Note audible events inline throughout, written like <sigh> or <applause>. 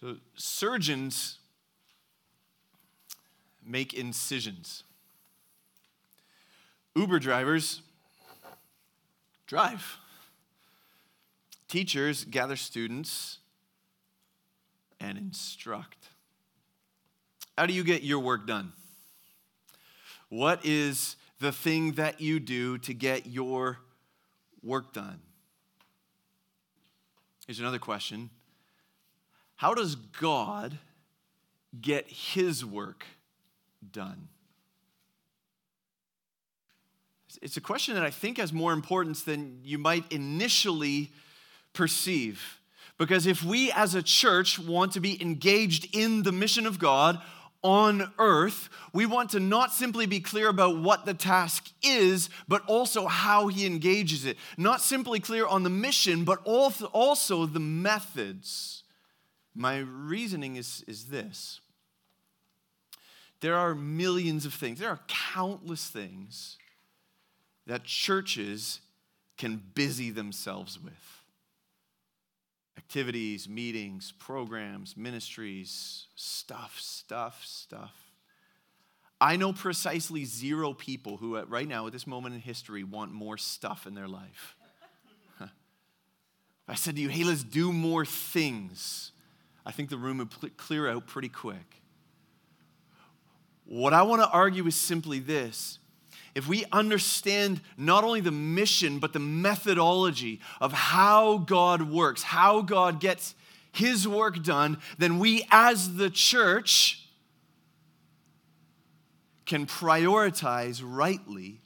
So, surgeons make incisions. Uber drivers drive. Teachers gather students and instruct. How do you get your work done? What is the thing that you do to get your work done? Here's another question How does God get his work done? It's a question that I think has more importance than you might initially perceive. Because if we as a church want to be engaged in the mission of God on earth, we want to not simply be clear about what the task is, but also how he engages it. Not simply clear on the mission, but also the methods. My reasoning is, is this there are millions of things, there are countless things that churches can busy themselves with activities, meetings, programs, ministries, stuff, stuff, stuff. I know precisely zero people who, right now, at this moment in history, want more stuff in their life. <laughs> I said to you, hey, let's do more things. I think the room would clear out pretty quick. What I want to argue is simply this if we understand not only the mission, but the methodology of how God works, how God gets his work done, then we as the church can prioritize rightly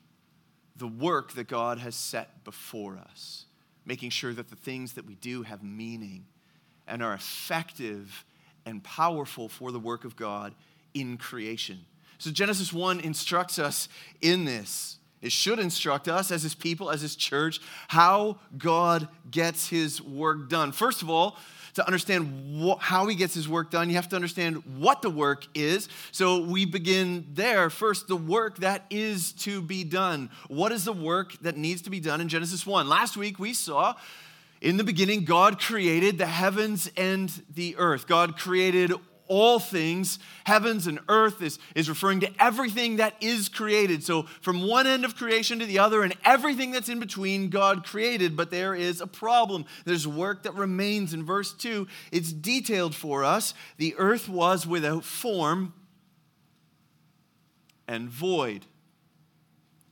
the work that God has set before us, making sure that the things that we do have meaning and are effective and powerful for the work of God in creation. So Genesis 1 instructs us in this. It should instruct us as his people, as his church, how God gets his work done. First of all, to understand how he gets his work done, you have to understand what the work is. So we begin there. First, the work that is to be done. What is the work that needs to be done in Genesis 1? Last week we saw in the beginning, God created the heavens and the earth. God created all things, heavens and earth, is, is referring to everything that is created. So, from one end of creation to the other, and everything that's in between, God created. But there is a problem. There's work that remains. In verse 2, it's detailed for us. The earth was without form and void.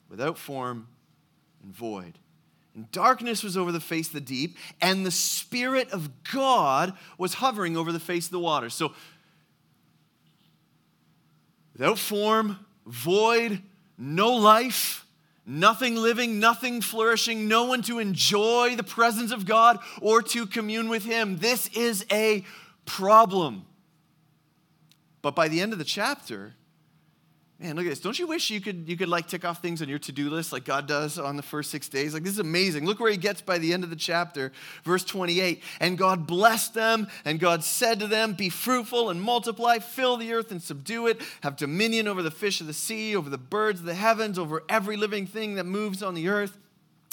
Without form and void. And darkness was over the face of the deep, and the Spirit of God was hovering over the face of the water. So, without form, void, no life, nothing living, nothing flourishing, no one to enjoy the presence of God or to commune with Him. This is a problem. But by the end of the chapter, Man, look at this. Don't you wish you could you could like tick off things on your to-do list like God does on the first 6 days? Like this is amazing. Look where he gets by the end of the chapter, verse 28. And God blessed them, and God said to them, "Be fruitful and multiply, fill the earth and subdue it, have dominion over the fish of the sea, over the birds of the heavens, over every living thing that moves on the earth."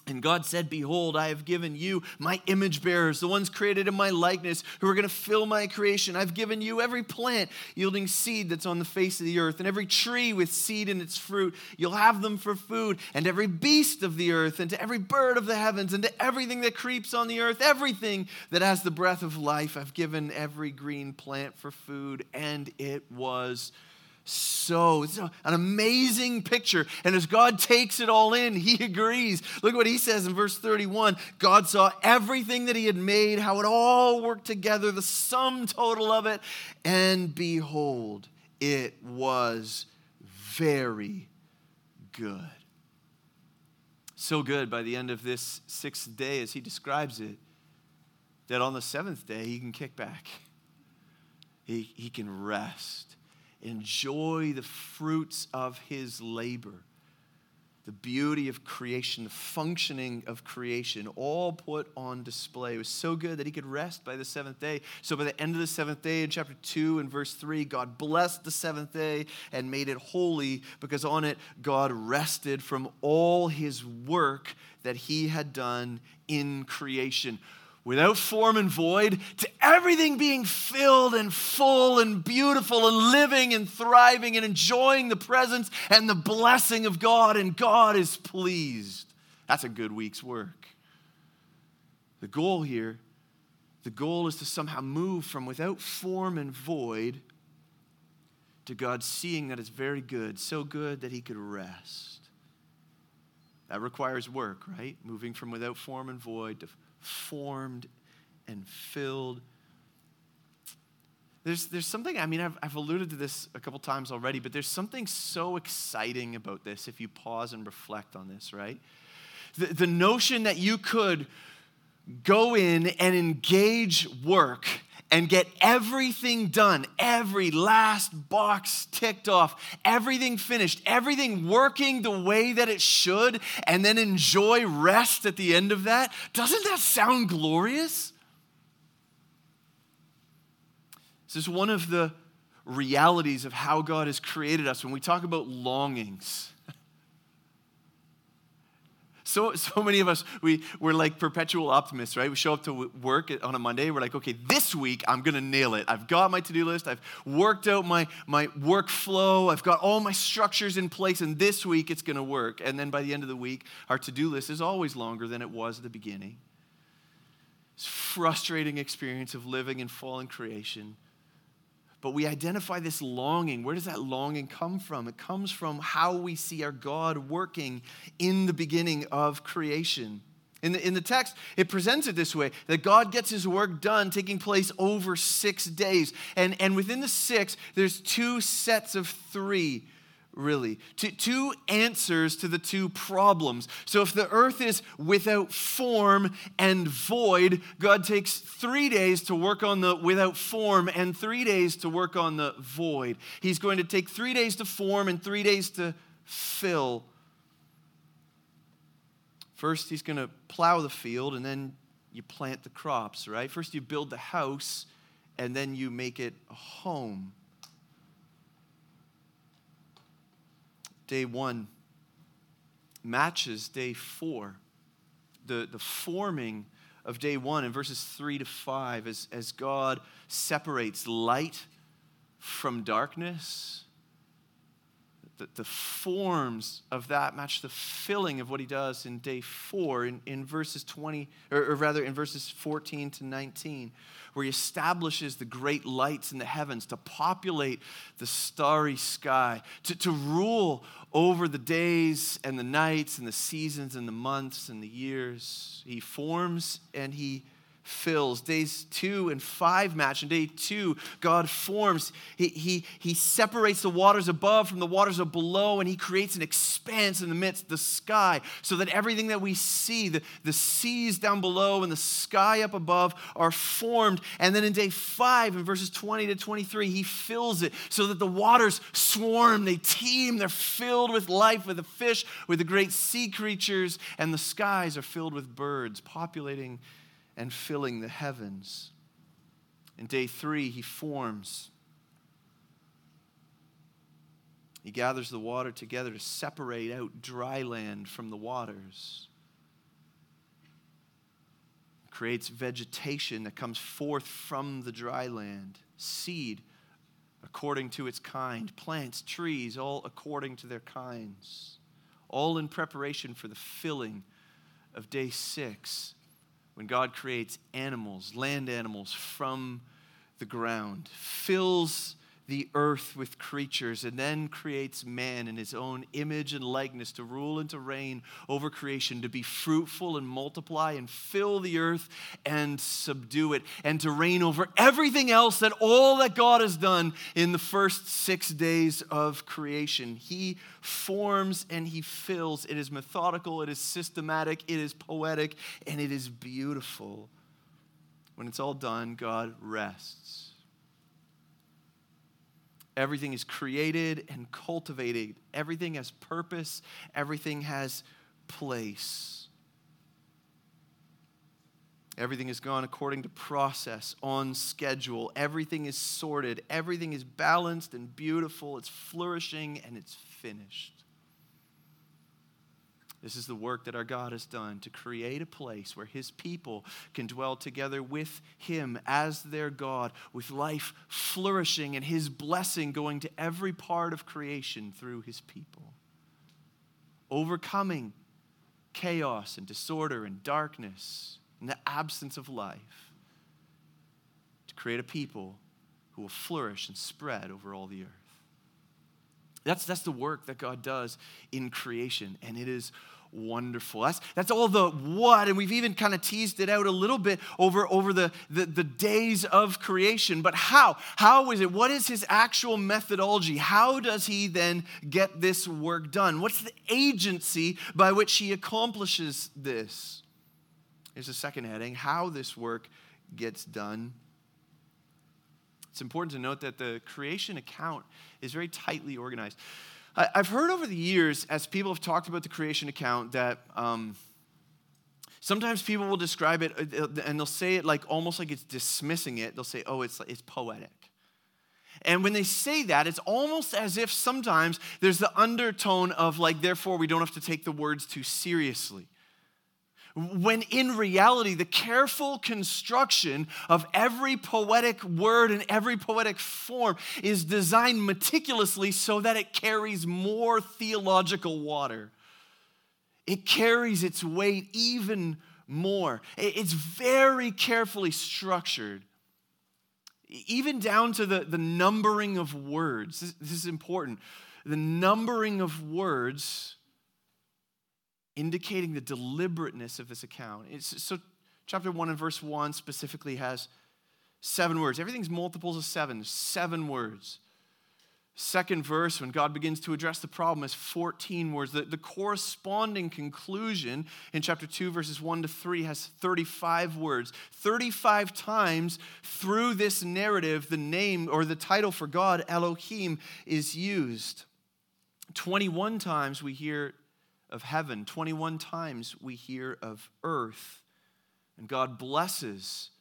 And God said, Behold, I have given you my image bearers, the ones created in my likeness, who are going to fill my creation. I've given you every plant yielding seed that's on the face of the earth, and every tree with seed in its fruit. You'll have them for food, and every beast of the earth, and to every bird of the heavens, and to everything that creeps on the earth, everything that has the breath of life. I've given every green plant for food. And it was so. It's an amazing picture. And as God takes it all in, he agrees. Look what he says in verse 31 God saw everything that he had made, how it all worked together, the sum total of it. And behold, it was very good. So good by the end of this sixth day, as he describes it, that on the seventh day he can kick back. He, he can rest enjoy the fruits of his labor. The beauty of creation, the functioning of creation, all put on display. It was so good that he could rest by the seventh day. So, by the end of the seventh day, in chapter 2 and verse 3, God blessed the seventh day and made it holy because on it God rested from all his work that he had done in creation without form and void, to everything being filled and full and beautiful and living and thriving and enjoying the presence and the blessing of God, and God is pleased. That's a good week's work. The goal here, the goal is to somehow move from without form and void to God seeing that it's very good, so good that He could rest. That requires work, right? Moving from without form and void to formed and filled. There's, there's something, I mean, I've, I've alluded to this a couple times already, but there's something so exciting about this if you pause and reflect on this, right? The, the notion that you could go in and engage work and get everything done, every last box ticked off, everything finished, everything working the way that it should, and then enjoy rest at the end of that. Doesn't that sound glorious? This is one of the realities of how God has created us when we talk about longings. So, so many of us, we, we're like perpetual optimists, right? We show up to work on a Monday. We're like, okay, this week I'm to nail it. I've got my to do list. I've worked out my, my workflow. I've got all my structures in place, and this week it's to work. And then by the end of the week, our to do list is always longer than it was at the beginning. It's frustrating experience of living in fallen creation but we identify this longing. Where does that longing come from? It comes from how we see our God working in the beginning of creation. In the, in the text, it presents it this way that God gets his work done taking place over six days. And, and within the six, there's two sets of three really. Two, two answers to the two problems. So if the earth is without form and void, God takes three days to work on the without form and three days to work on the void. He's going to take three days to form and three days to fill. First, he's going to plow the field and then you plant the crops, right? First, you build the house and then you make it a home. Day one matches day four. The, the forming of day one in verses three to five as, as God separates light from darkness. The, the forms of that match the filling of what he does in day four in, in verses 20, or, or rather in verses 14 to 19 where he establishes the great lights in the heavens to populate the starry sky, to, to rule over the days and the nights and the seasons and the months and the years. He forms and he fills. Days two and five match. In day two, God forms. He, he, he separates the waters above from the waters of below, and He creates an expanse in the midst, the sky, so that everything that we see, the, the seas down below and the sky up above, are formed. And then in day five, in verses 20 to 23, He fills it so that the waters swarm, they teem, they're filled with life, with the fish, with the great sea creatures, and the skies are filled with birds populating and filling the heavens. In day three, he forms. He gathers the water together to separate out dry land from the waters. Creates vegetation that comes forth from the dry land, seed according to its kind, plants, trees, all according to their kinds, all in preparation for the filling of day six when God creates animals, land animals from the ground, fills the earth with creatures, and then creates man in his own image and likeness to rule and to reign over creation, to be fruitful and multiply and fill the earth and subdue it, and to reign over everything else that all that God has done in the first six days of creation. He forms and he fills. It is methodical, it is systematic, it is poetic, and it is beautiful. When it's all done, God rests. Everything is created and cultivated. Everything has purpose. Everything has place. Everything has gone according to process, on schedule. Everything is sorted. Everything is balanced and beautiful. It's flourishing and it's finished. This is the work that our God has done to create a place where his people can dwell together with him as their God, with life flourishing and his blessing going to every part of creation through his people. Overcoming chaos and disorder and darkness and the absence of life to create a people who will flourish and spread over all the earth. That's, that's the work that God does in creation, and it is wonderful. That's, that's all the what, and we've even kind of teased it out a little bit over, over the, the, the days of creation. But how? How is it? What is his actual methodology? How does he then get this work done? What's the agency by which he accomplishes this? Here's a second heading how this work gets done. It's important to note that the creation account is very tightly organized. I've heard over the years, as people have talked about the creation account, that um, sometimes people will describe it uh, and they'll say it like almost like it's dismissing it. They'll say, oh, it's, it's poetic. And when they say that, it's almost as if sometimes there's the undertone of, like, therefore, we don't have to take the words too seriously when in reality, the careful construction of every poetic word and every poetic form is designed meticulously so that it carries more theological water. It carries its weight even more. It's very carefully structured, even down to the, the numbering of words. This, this is important. The numbering of words indicating the deliberateness of this account. It's, so, chapter 1 and verse 1 specifically has seven words. Everything's multiples of seven, seven words. Second verse, when God begins to address the problem, is 14 words. The, the corresponding conclusion in chapter 2, verses 1 to 3, has 35 words. 35 times through this narrative, the name or the title for God, Elohim, is used. 21 times we hear of heaven. 21 times we hear of earth. And God blesses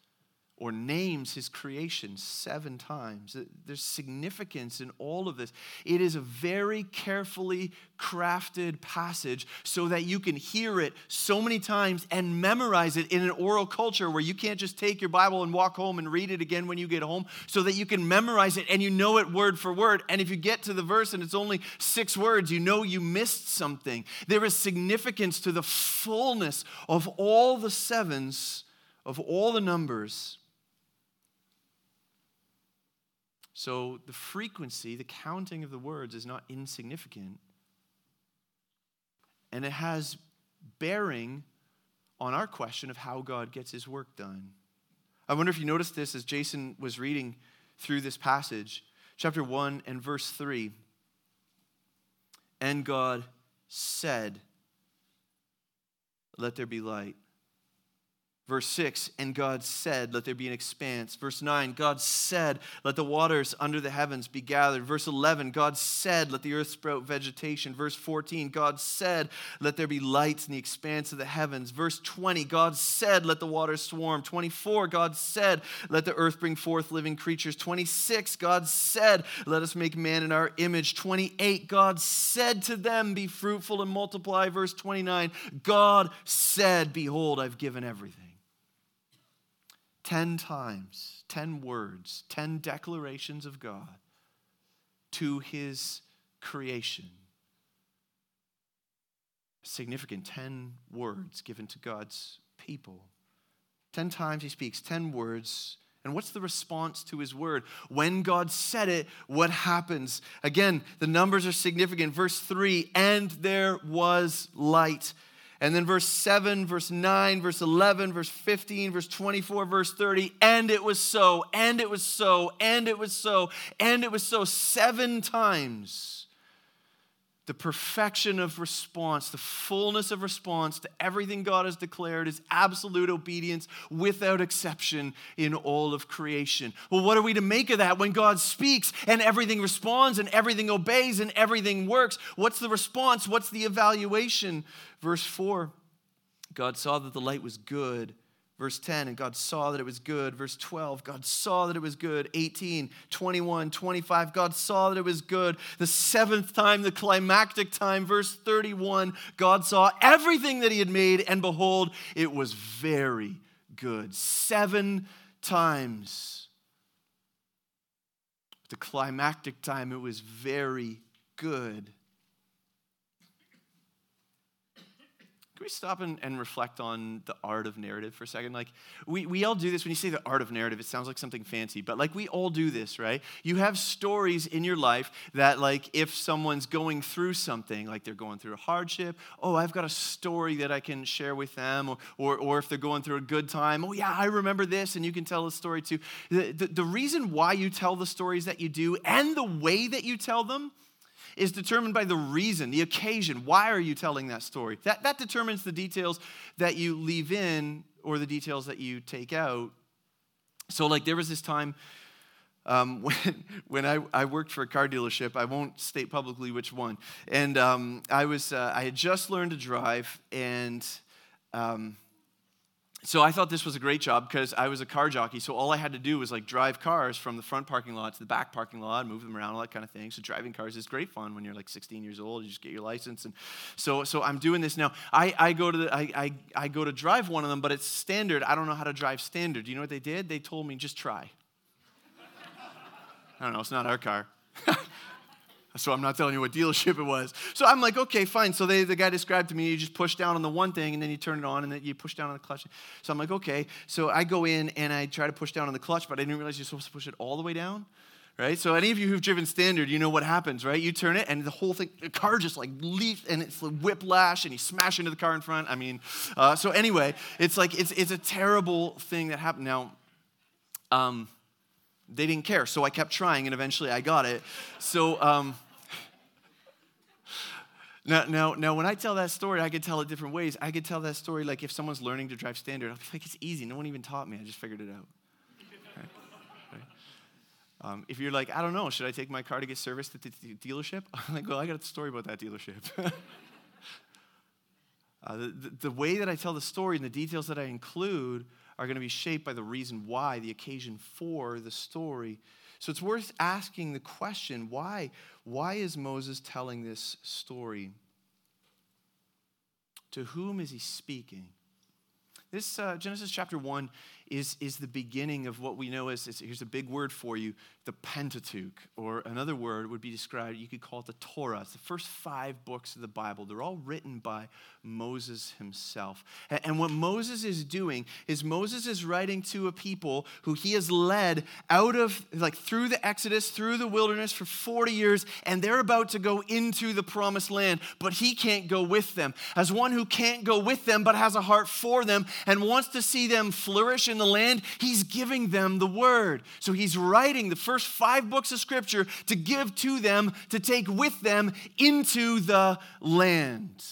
or names his creation seven times. There's significance in all of this. It is a very carefully crafted passage so that you can hear it so many times and memorize it in an oral culture where you can't just take your Bible and walk home and read it again when you get home, so that you can memorize it and you know it word for word. And if you get to the verse and it's only six words, you know you missed something. There is significance to the fullness of all the sevens, of all the numbers So the frequency, the counting of the words is not insignificant. And it has bearing on our question of how God gets his work done. I wonder if you noticed this as Jason was reading through this passage, chapter 1 and verse 3. And God said, Let there be light. Verse 6, and God said, Let there be an expanse. Verse 9, God said, Let the waters under the heavens be gathered. Verse 11, God said, Let the earth sprout vegetation. Verse 14, God said, Let there be lights in the expanse of the heavens. Verse 20, God said, Let the waters swarm. 24, God said, Let the earth bring forth living creatures. 26, God said, Let us make man in our image. 28, God said to them, Be fruitful and multiply. Verse 29, God said, Behold, I've given everything. 10 times, 10 words, 10 declarations of God to his creation. Significant 10 words given to God's people. 10 times he speaks, 10 words. And what's the response to his word? When God said it, what happens? Again, the numbers are significant. Verse 3 and there was light. And then verse 7, verse 9, verse 11, verse 15, verse 24, verse 30, and it was so, and it was so, and it was so, and it was so, seven times the perfection of response, the fullness of response to everything God has declared is absolute obedience without exception in all of creation. Well, what are we to make of that when God speaks and everything responds and everything obeys and everything works? What's the response? What's the evaluation? Verse 4 God saw that the light was good, Verse 10, and God saw that it was good. Verse 12, God saw that it was good. 18, 21, 25, God saw that it was good. The seventh time, the climactic time, verse 31, God saw everything that He had made, and behold, it was very good. Seven times. The climactic time, it was very good. Can we stop and, and reflect on the art of narrative for a second? Like, we, we all do this. When you say the art of narrative, it sounds like something fancy, but like, we all do this, right? You have stories in your life that, like, if someone's going through something, like they're going through a hardship, oh, I've got a story that I can share with them, or, or, or if they're going through a good time, oh, yeah, I remember this, and you can tell a story too. The, the, the reason why you tell the stories that you do and the way that you tell them is determined by the reason, the occasion. Why are you telling that story? That, that determines the details that you leave in or the details that you take out. So, like, there was this time um, <laughs> when, when I, I worked for a car dealership. I won't state publicly which one. And um, I, was, uh, I had just learned to drive, and um, so I thought this was a great job because I was a car jockey. So all I had to do was like drive cars from the front parking lot to the back parking lot, move them around, all that kind of thing. So driving cars is great fun when you're like 16 years old. You just get your license, and so so I'm doing this now. I, I go to the I, I I go to drive one of them, but it's standard. I don't know how to drive standard. You know what they did? They told me just try. I don't know. It's not our car. <laughs> So I'm not telling you what dealership it was. So I'm like, okay, fine. So they, the guy described to me, you just push down on the one thing and then you turn it on and then you push down on the clutch. So I'm like, okay. So I go in and I try to push down on the clutch, but I didn't realize you're supposed to push it all the way down. Right? So any of you who've driven standard, you know what happens, right? You turn it and the whole thing, the car just like leaps and it's a whiplash and you smash into the car in front. I mean, uh, so anyway, it's like, it's, it's a terrible thing that happened. Now, um, they didn't care. So I kept trying and eventually I got it. So, um, now, now, now, when I tell that story, I could tell it different ways. I could tell that story like if someone's learning to drive standard, I'll be like, it's easy. No one even taught me. I just figured it out. Um, if you're like, I don't know, should I take my car to get serviced at the dealership? <laughs> I'm like, well, I got a story about that dealership. <laughs> uh, the, the way that I tell the story and the details that I include are going to be shaped by the reason why, the occasion for the story. So it's worth asking the question why, why is Moses telling this story? To whom is he speaking? This uh, Genesis chapter 1 is, is the beginning of what we know as, here's a big word for you, the Pentateuch, or another word would be described, you could call it the Torah. It's the first five books of the Bible. They're all written by Moses himself. And, and what Moses is doing is Moses is writing to a people who he has led out of, like through the Exodus, through the wilderness for 40 years, and they're about to go into the promised land, but he can't go with them. As one who can't go with them, but has a heart for them and wants to see them flourish in the land, he's giving them the word. So he's writing the first five books of scripture to give to them, to take with them into the land.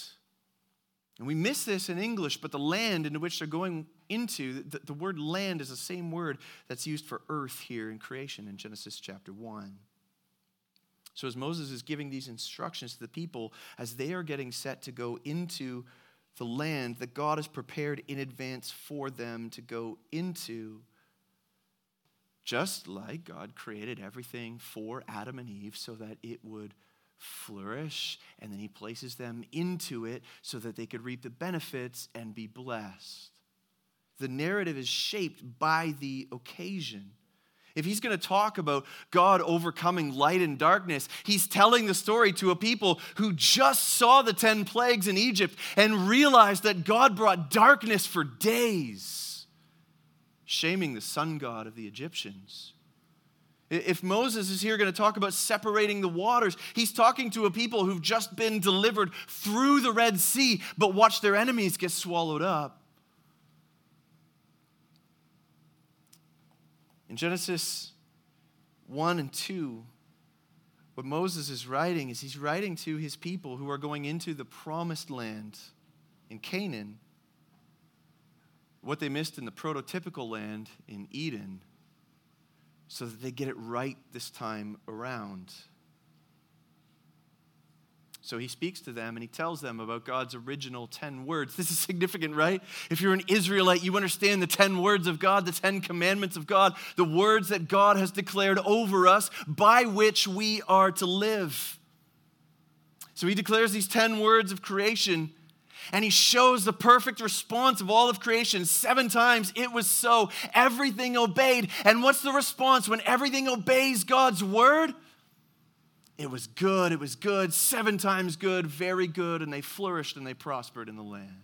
And we miss this in English, but the land into which they're going into, the, the word land is the same word that's used for earth here in creation in Genesis chapter 1. So, as Moses is giving these instructions to the people, as they are getting set to go into the land that God has prepared in advance for them to go into. Just like God created everything for Adam and Eve so that it would flourish, and then He places them into it so that they could reap the benefits and be blessed. The narrative is shaped by the occasion. If he's going to talk about God overcoming light and darkness, he's telling the story to a people who just saw the 10 plagues in Egypt and realized that God brought darkness for days, shaming the sun god of the Egyptians. If Moses is here going to talk about separating the waters, he's talking to a people who've just been delivered through the Red Sea, but watch their enemies get swallowed up. In Genesis 1 and 2, what Moses is writing is he's writing to his people who are going into the promised land in Canaan, what they missed in the prototypical land in Eden, so that they get it right this time around. So he speaks to them and he tells them about God's original 10 words. This is significant, right? If you're an Israelite, you understand the 10 words of God, the 10 commandments of God, the words that God has declared over us by which we are to live. So he declares these 10 words of creation and he shows the perfect response of all of creation. Seven times it was so. Everything obeyed. And what's the response when everything obeys God's word? It was good, it was good, seven times good, very good, and they flourished and they prospered in the land.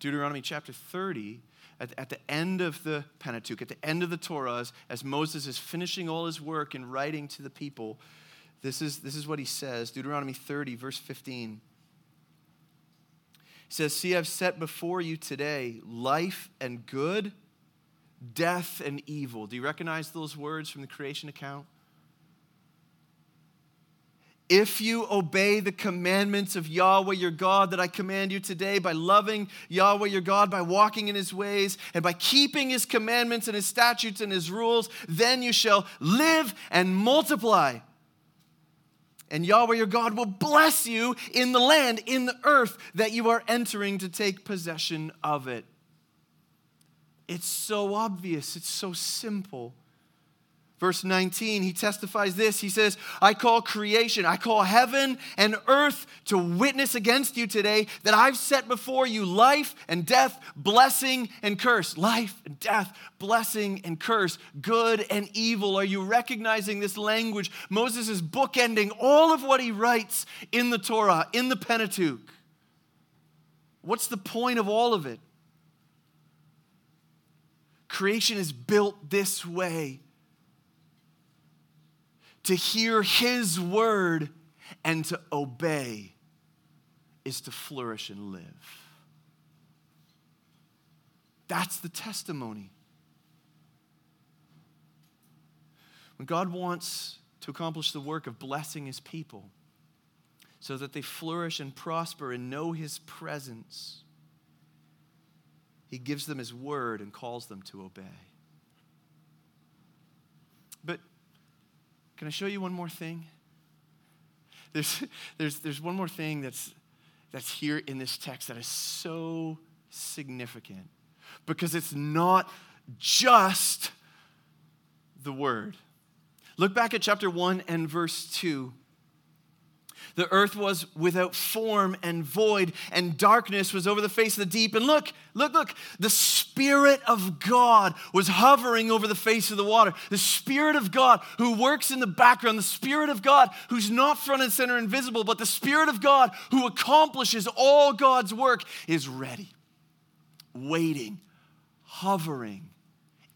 Deuteronomy chapter 30, at, at the end of the Pentateuch, at the end of the Torah, as, as Moses is finishing all his work and writing to the people, this is, this is what he says Deuteronomy 30, verse 15. He says, See, I've set before you today life and good death and evil. Do you recognize those words from the creation account? If you obey the commandments of Yahweh your God that I command you today by loving Yahweh your God, by walking in his ways, and by keeping his commandments and his statutes and his rules, then you shall live and multiply. And Yahweh your God will bless you in the land, in the earth that you are entering to take possession of it. It's so obvious, it's so simple. Verse 19, he testifies this. He says, I call creation, I call heaven and earth to witness against you today that I've set before you life and death, blessing and curse. Life and death, blessing and curse, good and evil. Are you recognizing this language? Moses is bookending all of what he writes in the Torah, in the Pentateuch. What's the point of all of it? Creation is built this way to hear His word and to obey is to flourish and live. That's the testimony. When God wants to accomplish the work of blessing His people so that they flourish and prosper and know His presence, he gives them His word and calls them to obey. But can I show you one more thing? There's, <laughs> there's, there's one more thing that's, that's here in this text that is so significant because it's not just the word. Look back at chapter 1 and verse 2. The earth was without form and void, and darkness was over the face of the deep. And look, look, look, the Spirit of God was hovering over the face of the water. The Spirit of God who works in the background, the Spirit of God who's not front and center invisible, but the Spirit of God who accomplishes all God's work is ready, waiting, hovering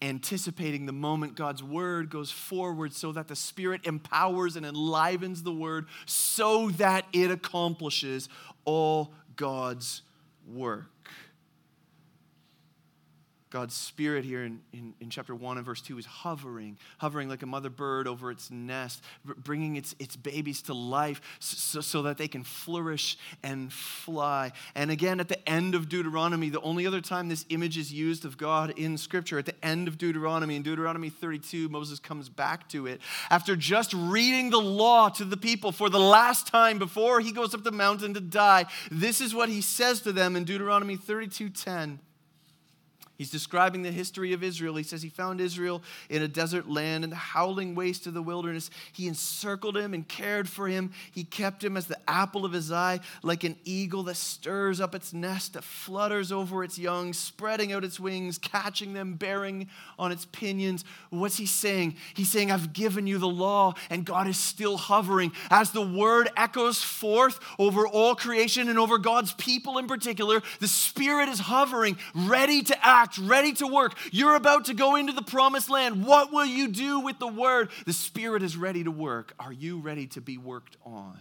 anticipating the moment God's word goes forward so that the Spirit empowers and enlivens the word so that it accomplishes all God's work. God's spirit here in, in, in, chapter 1 and verse 2 is hovering, hovering like a mother bird over its nest, bringing its, its babies to life so, so that they can flourish and fly. And again, at the end of Deuteronomy, the only other time this image is used of God in Scripture, at the end of Deuteronomy, in Deuteronomy 32, Moses comes back to it. After just reading the law to the people for the last time before he goes up the mountain to die, this is what he says to them in Deuteronomy 32 10. He's describing the history of Israel. He says he found Israel in a desert land in the howling waste of the wilderness. He encircled him and cared for him. He kept him as the apple of his eye, like an eagle that stirs up its nest, that flutters over its young, spreading out its wings, catching them, bearing on its pinions. What's he saying? He's saying, I've given you the law, and God is still hovering. As the word echoes forth over all creation and over God's people in particular, the Spirit is hovering, ready to act act, ready to work. You're about to go into the promised land. What will you do with the word? The Spirit is ready to work. Are you ready to be worked on?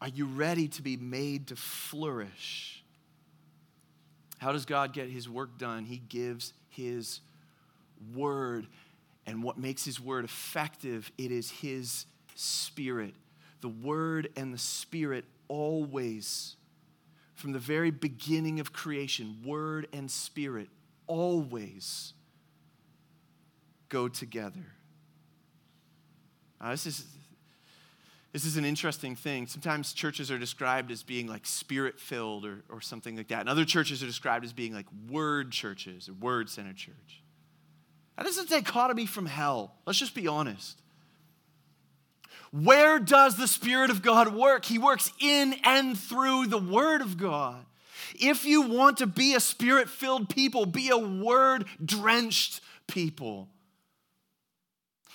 Are you ready to be made to flourish? How does God get his work done? He gives his word. And what makes his word effective, it is his spirit. The word and the spirit always from the very beginning of creation, word and spirit always go together. Uh, this is this is an interesting thing. Sometimes churches are described as being like spirit filled or, or something like that. And other churches are described as being like word churches or word centered church. That is a dichotomy from hell. Let's just be honest. Where does the Spirit of God work? He works in and through the Word of God. If you want to be a spirit filled people, be a word drenched people.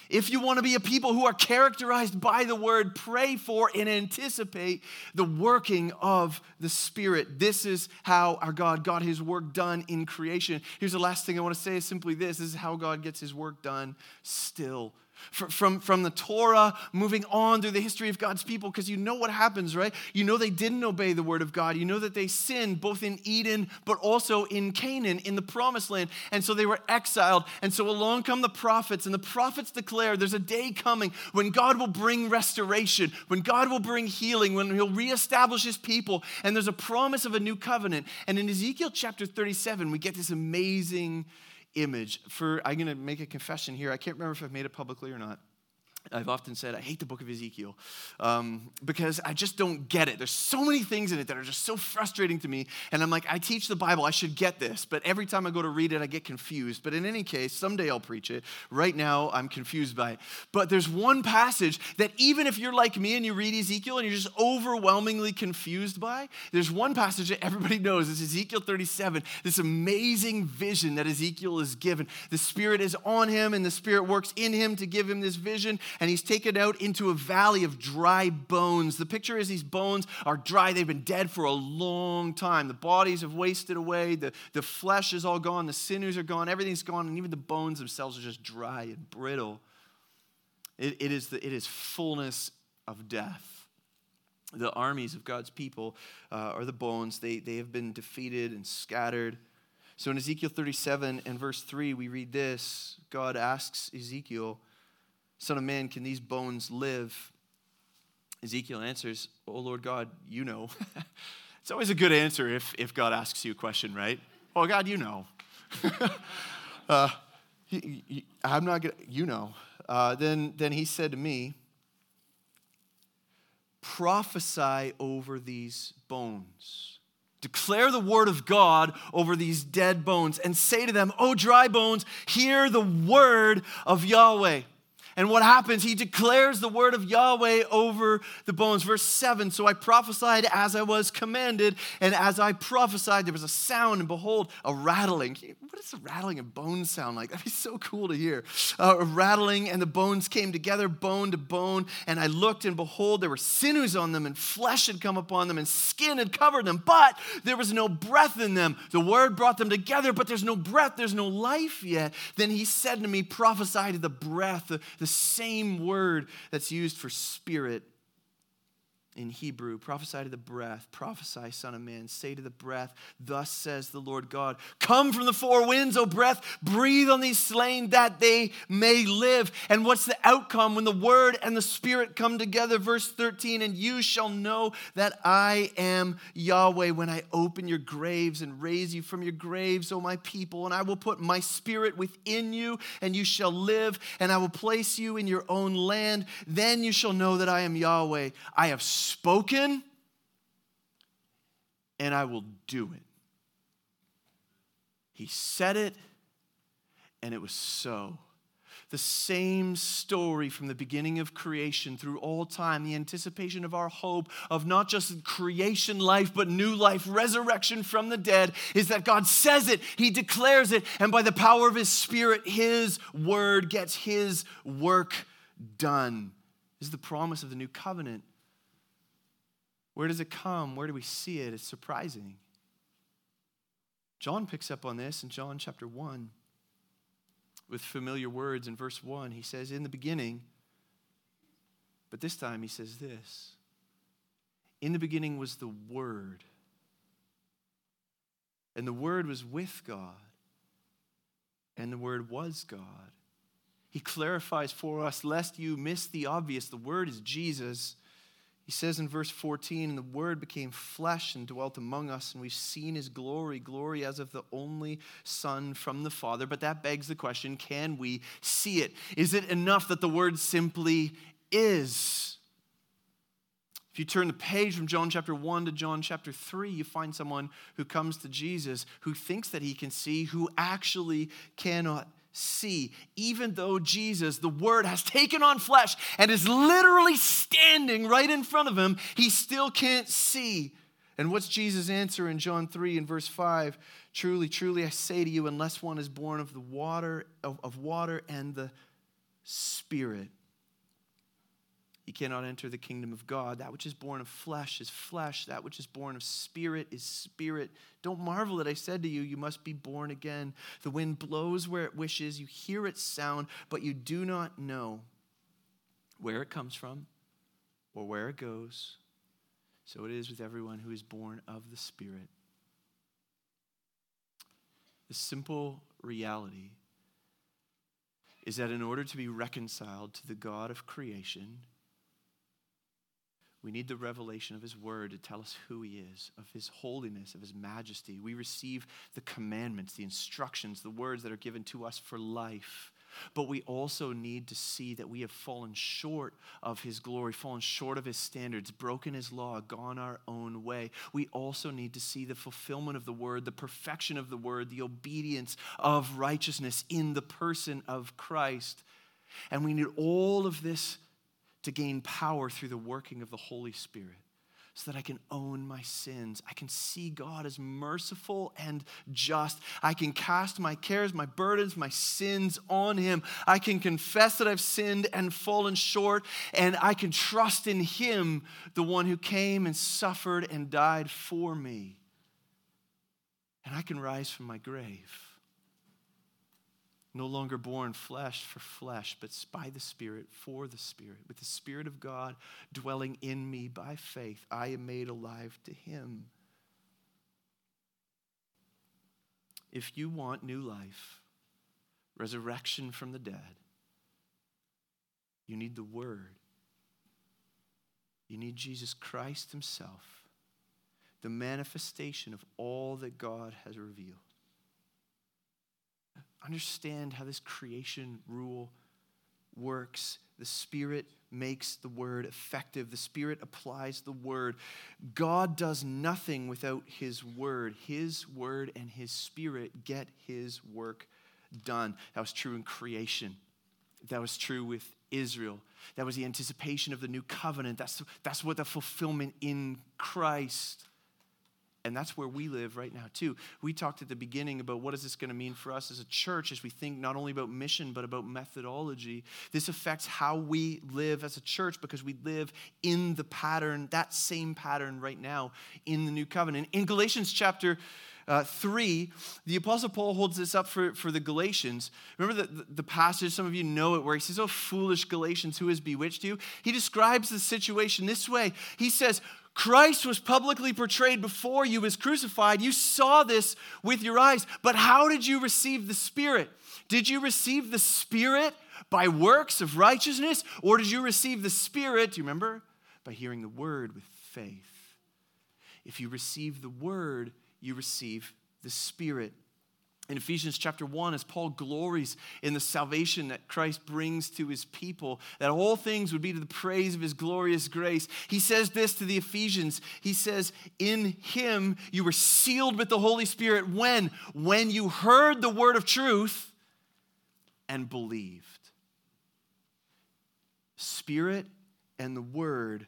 If you want to be a people who are characterized by the word, pray for and anticipate the working of the Spirit. This is how our God got his work done in creation. Here's the last thing I want to say is simply this this is how God gets his work done still from, from the Torah, moving on through the history of God's people, because you know what happens, right? You know they didn't obey the word of God. You know that they sinned both in Eden, but also in Canaan, in the promised land. And so they were exiled. And so along come the prophets, and the prophets declare there's a day coming when God will bring restoration, when God will bring healing, when he'll reestablish his people. And there's a promise of a new covenant. And in Ezekiel chapter 37, we get this amazing image. For I'm going to make a confession here. I can't remember if I've made it publicly or not. I've often said I hate the book of Ezekiel um, because I just don't get it. There's so many things in it that are just so frustrating to me. And I'm like, I teach the Bible, I should get this. But every time I go to read it, I get confused. But in any case, someday I'll preach it. Right now, I'm confused by it. But there's one passage that even if you're like me and you read Ezekiel and you're just overwhelmingly confused by, there's one passage that everybody knows. It's Ezekiel 37, this amazing vision that Ezekiel is given. The Spirit is on him, and the Spirit works in him to give him this vision and he's taken out into a valley of dry bones. The picture is these bones are dry. They've been dead for a long time. The bodies have wasted away. The, the flesh is all gone. The sinews are gone. Everything's gone. And even the bones themselves are just dry and brittle. it, it is, the, it is fullness of death the armies of God's people uh, are the bones. They, they have been defeated and scattered. So in Ezekiel 37 and verse 3, we read this God asks Ezekiel, Son of man, can these bones live? Ezekiel answers, Oh Lord God, you know. <laughs> it's always a good answer if, if God asks you a question, right? Oh God, you know. <laughs> uh, he, he, I'm not gonna, you know. Uh, then, then he said to me, Prophesy over these bones. Declare the word of God over these dead bones and say to them, O dry bones, hear the word of Yahweh. And what happens? He declares the word of Yahweh over the bones. Verse 7 So I prophesied as I was commanded, and as I prophesied, there was a sound, and behold, a rattling. What does a rattling of bones sound like? <laughs> That'd be so cool to hear. Uh, a rattling, and the bones came together, bone to bone. And I looked, and behold, there were sinews on them, and flesh had come upon them, and skin had covered them, but there was no breath in them. The word brought them together, but there's no breath, there's no life yet. Then he said to me, Prophesy to the breath, the, same word that's used for spirit in Hebrew. Prophesy to the breath. Prophesy, Son of Man. Say to the breath, Thus says the Lord God Come from the four winds, O breath. Breathe on these slain that they may live. And what's the outcome when the word and the spirit come together? Verse 13 And you shall know that I am Yahweh when I open your graves and raise you from your graves, O my people. And I will put my spirit within you, and you shall live. And I will place you in your own land. Then you shall know that I am Yahweh. I have spoken, and I will do it. He said it, and it was so. The same story from the beginning of creation through all time, the anticipation of our hope of not just creation life, but new life, resurrection from the dead, is that God says it, He declares it, and by the power of His Spirit, His word gets His work done. This is the promise of the new covenant. Where does it come? Where do we see it? It's surprising. John picks up on this in John chapter 1 with familiar words in verse 1. He says, In the beginning, but this time he says this In the beginning was the Word, and the Word was with God, and the Word was God. He clarifies for us, lest you miss the obvious. The Word is Jesus. He says in verse 14, and the Word became flesh and dwelt among us, and we've seen his glory, glory as of the only Son from the Father. But that begs the question can we see it? Is it enough that the Word simply is? If you turn the page from John chapter 1 to John chapter 3, you find someone who comes to Jesus who thinks that he can see, who actually cannot see, even though Jesus, the Word, has taken on flesh and is literally standing right in front of him, he still can't see. And what's Jesus' answer in John 3 and verse 5? Truly, truly, I say to you, unless one is born of the water, of, of water and the Spirit, he cannot enter the kingdom of God. That which is born of flesh is flesh. That which is born of spirit is spirit. Don't marvel that I said to you, You must be born again. The wind blows where it wishes. You hear its sound, but you do not know where it comes from or where it goes. So it is with everyone who is born of the Spirit. The simple reality is that in order to be reconciled to the God of creation, we need the revelation of His Word to tell us who He is, of His holiness, of His majesty. We receive the commandments, the instructions, the words that are given to us for life. But we also need to see that we have fallen short of His glory, fallen short of His standards, broken His law, gone our own way. We also need to see the fulfillment of the Word, the perfection of the Word, the obedience of righteousness in the person of Christ. And we need all of this to gain power through the working of the Holy Spirit so that I can own my sins. I can see God as merciful and just. I can cast my cares, my burdens, my sins on Him. I can confess that I've sinned and fallen short, and I can trust in Him, the one who came and suffered and died for me. And I can rise from my grave no longer born flesh for flesh, but by the Spirit for the Spirit. With the Spirit of God dwelling in me by faith, I am made alive to Him. If you want new life, resurrection from the dead, you need the Word. You need Jesus Christ Himself, the manifestation of all that God has revealed understand how this creation rule works. The Spirit makes the word effective. The Spirit applies the word. God does nothing without His word. His word and His Spirit get His work done. That was true in creation. That was true with Israel. That was the anticipation of the new covenant. That's, that's what the fulfillment in Christ. And that's where we live right now, too. We talked at the beginning about what is this going to mean for us as a church as we think not only about mission, but about methodology. This affects how we live as a church because we live in the pattern, that same pattern right now in the new covenant. In Galatians chapter uh, 3, the Apostle Paul holds this up for, for the Galatians. Remember the, the passage, some of you know it, where he says, Oh, foolish Galatians, who has bewitched you? He describes the situation this way He says, Christ was publicly portrayed before you as crucified. You saw this with your eyes. But how did you receive the Spirit? Did you receive the Spirit by works of righteousness? Or did you receive the Spirit, do you remember? By hearing the word with faith. If you receive the word, you receive the Spirit in Ephesians chapter 1, as Paul glories in the salvation that Christ brings to his people, that all things would be to the praise of his glorious grace, he says this to the Ephesians. He says, In him you were sealed with the Holy Spirit when? When you heard the word of truth and believed. Spirit and the word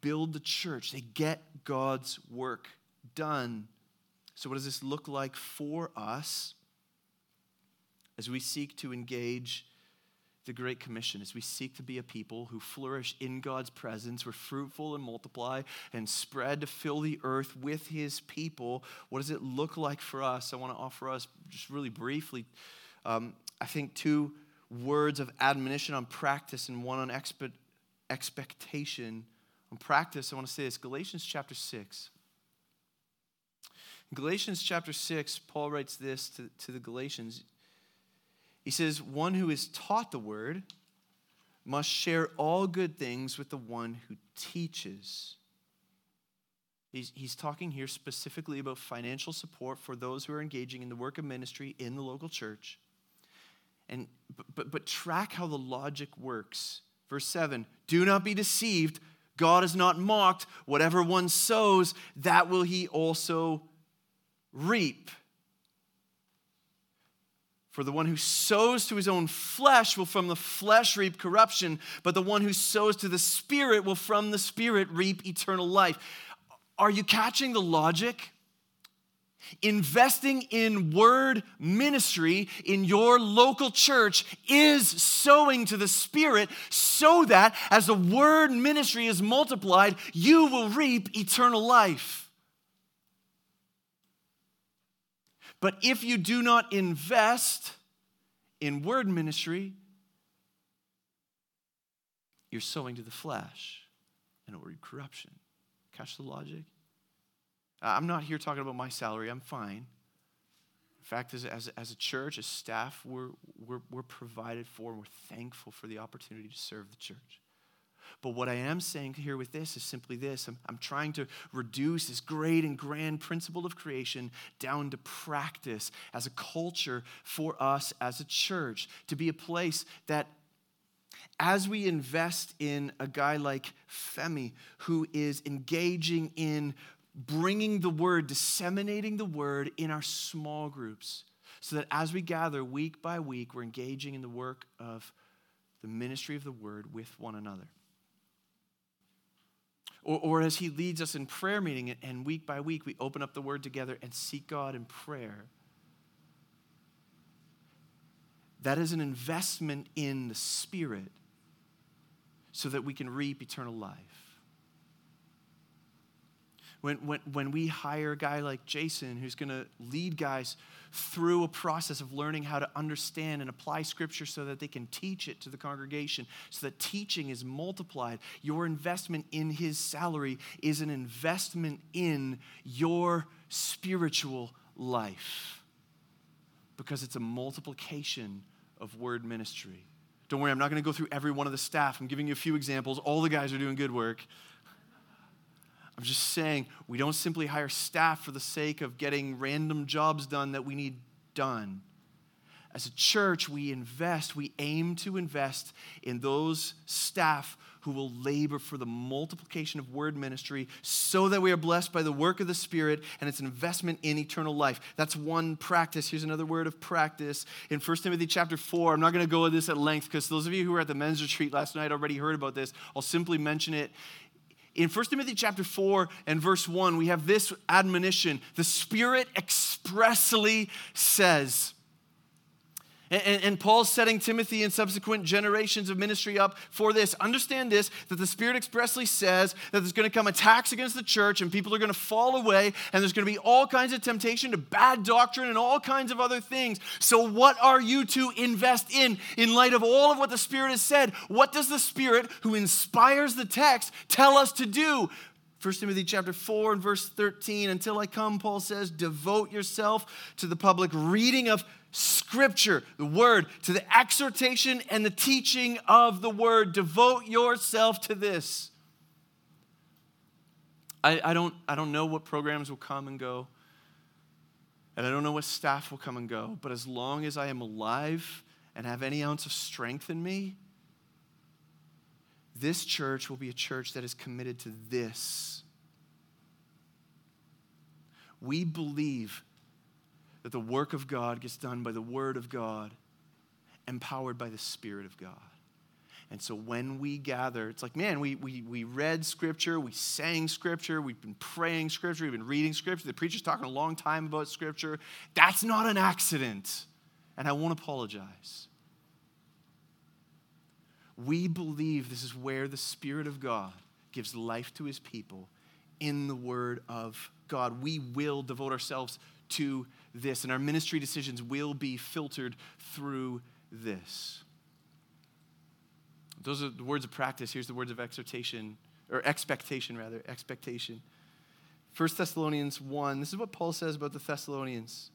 build the church, they get God's work done. So, what does this look like for us as we seek to engage the Great Commission, as we seek to be a people who flourish in God's presence, we're fruitful and multiply and spread to fill the earth with His people? What does it look like for us? I want to offer us just really briefly, um, I think, two words of admonition on practice and one on expe- expectation. On practice, I want to say this Galatians chapter 6. Galatians chapter 6, Paul writes this to, to the Galatians. He says, One who is taught the word must share all good things with the one who teaches. He's, he's talking here specifically about financial support for those who are engaging in the work of ministry in the local church. And, but, but track how the logic works. Verse 7 Do not be deceived. God is not mocked. Whatever one sows, that will he also reap. For the one who sows to his own flesh will from the flesh reap corruption, but the one who sows to the Spirit will from the Spirit reap eternal life. Are you catching the logic? Investing in word ministry in your local church is sowing to the Spirit so that as the word ministry is multiplied, you will reap eternal life. But if you do not invest in word ministry, you're sowing to the flesh and it will reap corruption. Catch the logic? I'm not here talking about my salary, I'm fine. In fact, as, as, as a church, as staff, we're, we're, we're provided for and we're thankful for the opportunity to serve the church. But what I am saying here with this is simply this I'm, I'm trying to reduce this great and grand principle of creation down to practice as a culture for us as a church, to be a place that as we invest in a guy like Femi, who is engaging in bringing the word, disseminating the word in our small groups, so that as we gather week by week, we're engaging in the work of the ministry of the word with one another. Or, or as he leads us in prayer meeting, and week by week we open up the word together and seek God in prayer. That is an investment in the Spirit so that we can reap eternal life when, when, when we hire a guy like Jason who's going to lead guys through a process of learning how to understand and apply scripture so that they can teach it to the congregation, so that teaching is multiplied, your investment in his salary is an investment in your spiritual life because it's a multiplication of word ministry. Don't worry, I'm not going to go through every one of the staff. I'm giving you a few examples. All the guys are doing good work. I'm just saying we don't simply hire staff for the sake of getting random jobs done that we need done. As a church, we invest, we aim to invest in those staff who will labor for the multiplication of word ministry so that we are blessed by the work of the Spirit and it's investment in eternal life. That's one practice. Here's another word of practice. In 1 Timothy chapter 4, I'm not going to go into this at length because those of you who were at the men's retreat last night already heard about this. I'll simply mention it in 1 Timothy chapter 4 and verse 1, we have this admonition. The Spirit expressly says, and, and, Paul's setting Timothy and subsequent generations of ministry up for this. Understand this that the Spirit expressly says that there's going to come attacks against the church and people are going to fall away, and there's going to be all kinds of temptation to bad doctrine and all kinds of other things. So, what are you to invest in in light of all of what the Spirit has said? What does the Spirit, who inspires the text, tell us to do? 1 Timothy chapter 4 and verse 13, until I come, Paul says, devote yourself to the public reading of Scripture, the Word, to the exhortation and the teaching of the Word. Devote yourself to this. I, I, don't, I don't know what programs will come and go, and I don't know what staff will come and go, but as long as I am alive and have any ounce of strength in me, this church will be a church that is committed to this. We believe that the work of God gets done by the Word of God, empowered by the Spirit of God. And so when we gather, it's like, man, we, we, we read Scripture, we sang Scripture, we've been praying Scripture, we've been reading Scripture. The preacher's talking a long time about Scripture. That's not an accident. And I won't apologize. We believe this is where the Spirit of God gives life to his people in the Word of God. We will devote ourselves to this, and our ministry decisions will be filtered through this. Those are the words of practice. Here's the words of exhortation, or expectation, rather, expectation. 1 Thessalonians 1, this is what Paul says about the Thessalonians.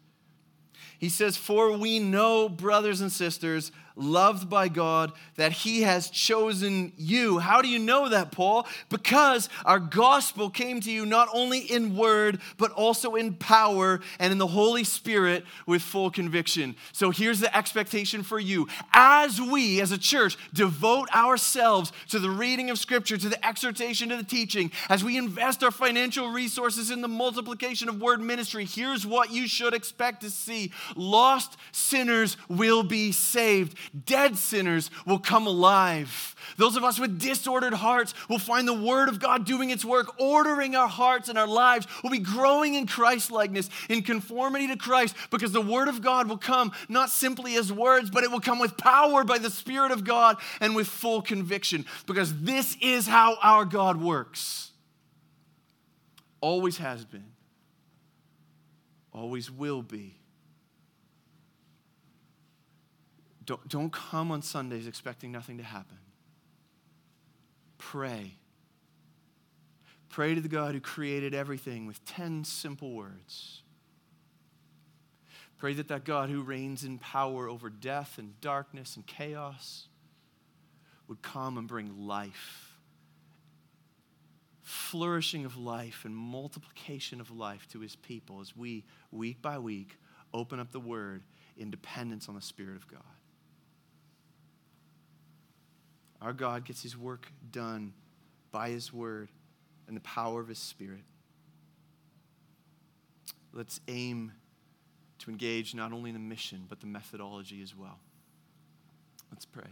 He says, For we know, brothers and sisters, loved by God, that He has chosen you. How do you know that, Paul? Because our gospel came to you not only in word, but also in power and in the Holy Spirit with full conviction. So here's the expectation for you. As we, as a church, devote ourselves to the reading of Scripture, to the exhortation, to the teaching, as we invest our financial resources in the multiplication of word ministry, here's what you should expect to see lost sinners will be saved dead sinners will come alive. Those of us with disordered hearts will find the Word of God doing its work, ordering our hearts and our lives. We'll be growing in Christ likeness, in conformity to Christ, because the Word of God will come not simply as words, but it will come with power by the Spirit of God and with full conviction, because this is how our God works. Always has been, always will be Don't, don't come on Sundays expecting nothing to happen. Pray. Pray to the God who created everything with 10 simple words. Pray that that God who reigns in power over death and darkness and chaos would come and bring life, flourishing of life and multiplication of life to his people as we, week by week, open up the word in dependence on the Spirit of God. Our God gets his work done by his word and the power of his spirit. Let's aim to engage not only in the mission, but the methodology as well. Let's pray.